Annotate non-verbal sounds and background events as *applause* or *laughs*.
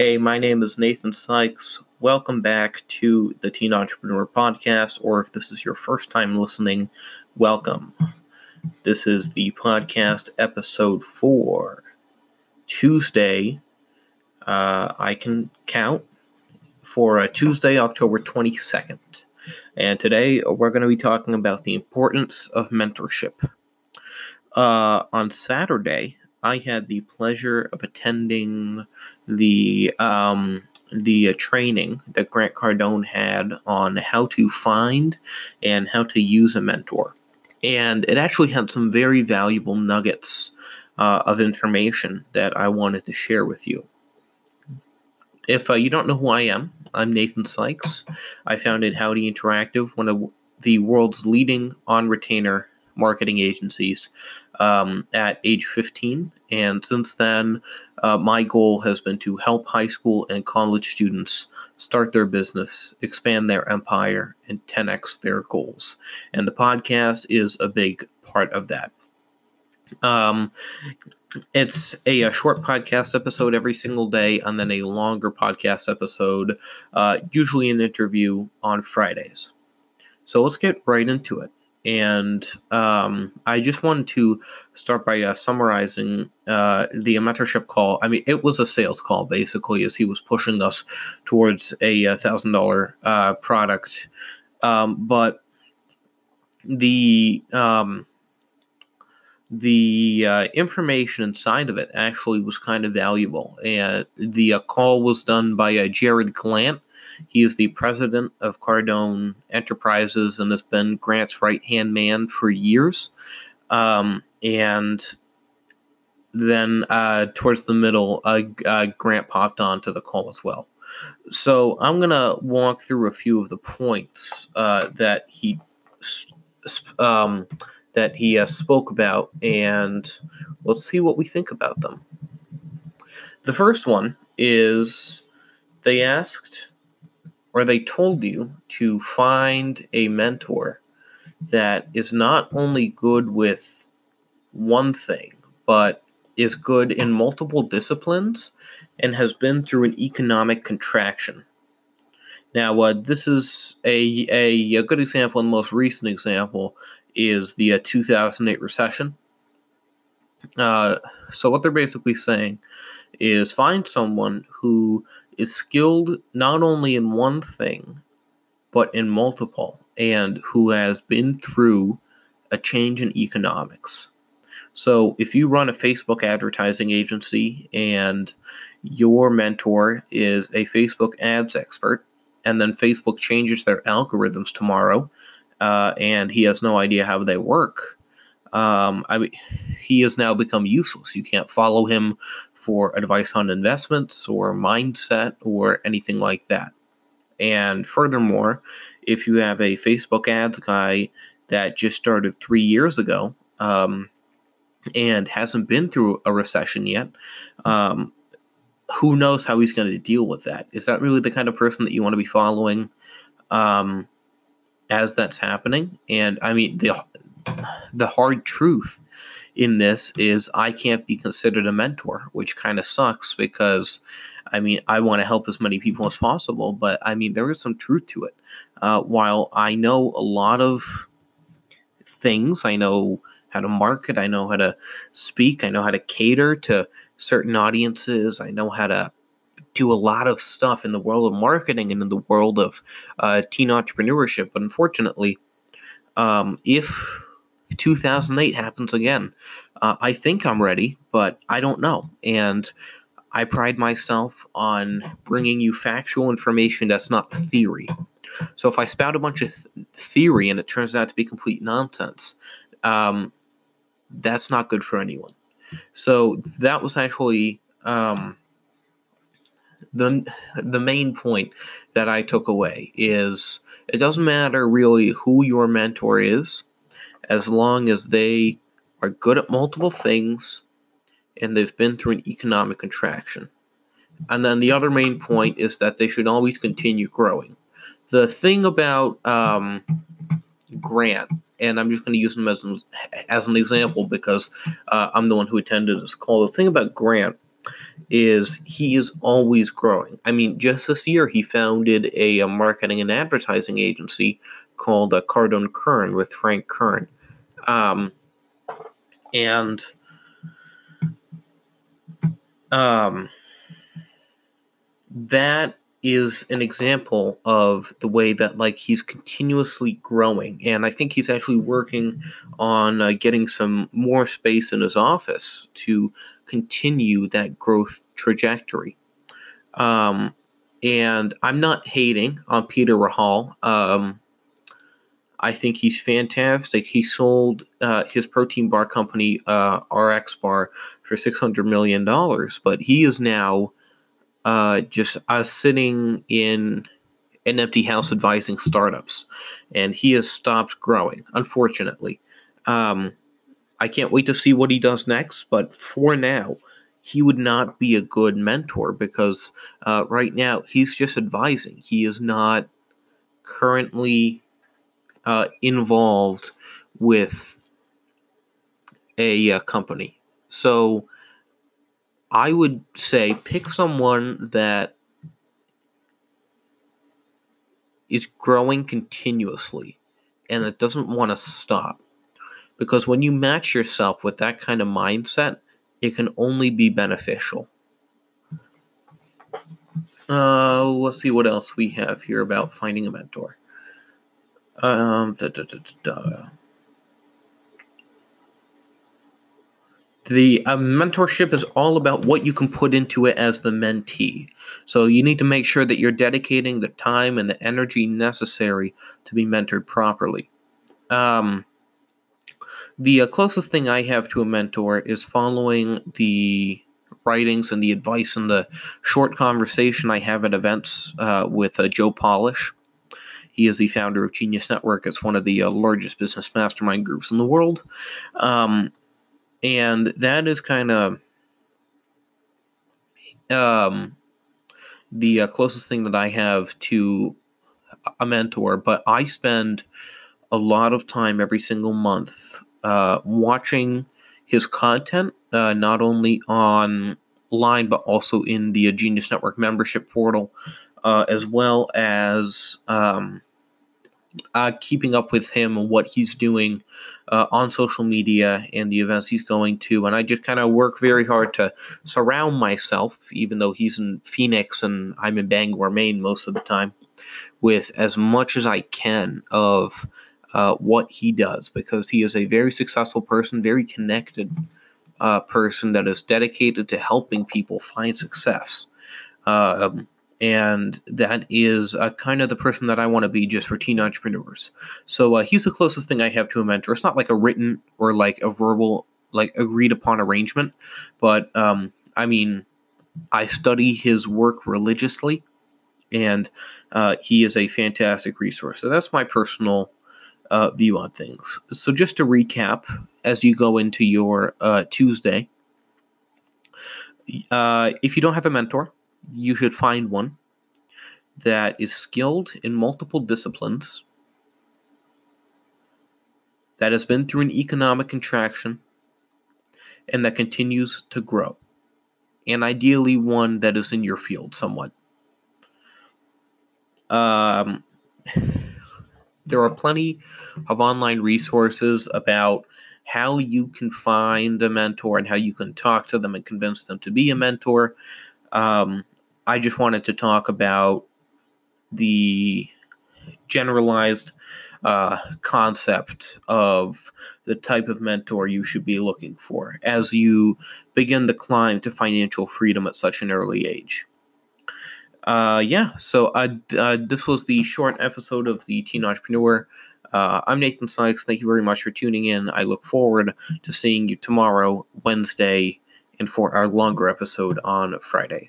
Hey, my name is Nathan Sykes. Welcome back to the Teen Entrepreneur Podcast, or if this is your first time listening, welcome. This is the podcast episode four, Tuesday. Uh, I can count for uh, Tuesday, October 22nd. And today we're going to be talking about the importance of mentorship. Uh, on Saturday, I had the pleasure of attending the um, the uh, training that Grant Cardone had on how to find and how to use a mentor, and it actually had some very valuable nuggets uh, of information that I wanted to share with you. If uh, you don't know who I am, I'm Nathan Sykes. I founded Howdy Interactive, one of the world's leading on retainer marketing agencies um, at age 15. And since then, uh, my goal has been to help high school and college students start their business, expand their empire, and 10x their goals. And the podcast is a big part of that. Um, it's a, a, short podcast episode every single day, and then a longer podcast episode, uh, usually an interview on Fridays. So let's get right into it. And um, I just wanted to start by uh, summarizing uh, the mentorship call. I mean, it was a sales call basically, as he was pushing us towards a uh, thousand dollar uh, product. Um, but the um, the uh, information inside of it actually was kind of valuable. And the uh, call was done by Jarrod Glandt he is the president of Cardone Enterprises and has been Grant's right hand man for years. Um, and then uh, towards the middle, uh, uh, Grant popped onto the call as well. So I'm going to walk through a few of the points uh, that he um, that he uh, spoke about, and let's see what we think about them. The first one is they asked or they told you to find a mentor that is not only good with one thing, but is good in multiple disciplines and has been through an economic contraction. Now, uh, this is a, a, a, good example, and the most recent example is the uh, 2008 recession. Uh, so, what they're basically saying is find someone who is skilled not only in one thing, but in multiple, and who has been through a change in economics. So, if you run a Facebook advertising agency and your mentor is a Facebook ads expert, and then Facebook changes their algorithms tomorrow, uh, and he has no idea how they work, um, I mean, he has now become useless. You can't follow him for advice on investments or mindset or anything like that. And furthermore, if you have a Facebook ads guy that just started three years ago um, and hasn't been through a recession yet, um, who knows how he's going to deal with that? Is that really the kind of person that you want to be following um, as that's happening? And I mean, the the hard truth in this is I can't be considered a mentor, which kind of sucks because I mean, I want to help as many people as possible, but I mean, there is some truth to it. Uh, while I know a lot of things, I know how to market, I know how to speak, I know how to cater to certain audiences, I know how to do a lot of stuff in the world of marketing and in the world of uh, teen entrepreneurship. But unfortunately, um, if 2008 happens again. Uh, I think I'm ready, but I don't know. And I pride myself on bringing you factual information that's not theory. So if I spout a bunch of th- theory and it turns out to be complete nonsense, um, that's not good for anyone. So that was actually um, the the main point that I took away is it doesn't matter really who your mentor is as long as they are good at multiple things and they've been through an economic contraction. And then the other main point is that they should always continue growing. The thing about um, Grant, and I'm just going to use him as, as an example because uh, I'm the one who attended this call. The thing about Grant is he is always growing. I mean, just this year he founded a, a marketing and advertising agency called uh, Cardone Kern with Frank Kern. Um, and um, that is an example of the way that like he's continuously growing and i think he's actually working on uh, getting some more space in his office to continue that growth trajectory. Um, and i'm not hating on peter rahal. Um, i think he's fantastic. He sold uh, his protein bar company uh, rx bar for $600 million but he is now uh, just I was sitting in an empty house advising startups, and he has stopped growing, unfortunately. Um, I can't wait to see what he does next, but for now, he would not be a good mentor because uh, right now he's just advising. He is not currently uh, involved with a uh, company. So I would say pick someone that is growing continuously and that doesn't want to stop. Because when you match yourself with that kind of mindset, it can only be beneficial. Uh, let's see what else we have here about finding a mentor. Um, da, da, da, the uh, mentorship is all about what you can put into it as the mentee. So you need to make sure that you're dedicating the time and the energy necessary to be mentored properly. Um, the uh, closest thing I have to a mentor is following the writings and the advice and the short conversation I have at events uh, with uh, Joe Polish. He is the founder of Genius Network. It's one of the uh, largest business mastermind groups in the world. Um, and that is kind of um, the uh, closest thing that I have to a mentor. But I spend a lot of time every single month uh, watching his content, uh, not only online but also in the Genius Network membership portal, uh, as well as um, uh, keeping up with him and what he's doing uh, on social media and the events he's going to. And I just kind of work very hard to surround myself, even though he's in Phoenix and I'm in Bangor, Maine most of the time, with as much as I can of uh, what he does because he is a very successful person, very connected uh, person that is dedicated to helping people find success. Um, and that is uh, kind of the person that I want to be just for teen entrepreneurs. So uh, he's the closest thing I have to a mentor. It's not like a written or like a verbal, like agreed upon arrangement, but um, I mean, I study his work religiously, and uh, he is a fantastic resource. So that's my personal uh, view on things. So just to recap, as you go into your uh, Tuesday, uh, if you don't have a mentor you should find one that is skilled in multiple disciplines, that has been through an economic contraction, and that continues to grow. And ideally, one that is in your field somewhat. Um, *laughs* there are plenty of online resources about how you can find a mentor and how you can talk to them and convince them to be a mentor. Um, I just wanted to talk about the generalized uh, concept of the type of mentor you should be looking for as you begin the climb to financial freedom at such an early age. Uh, yeah, so uh, uh, this was the short episode of the Teen Entrepreneur. Uh, I'm Nathan Sykes. Thank you very much for tuning in. I look forward to seeing you tomorrow, Wednesday, and for our longer episode on Friday.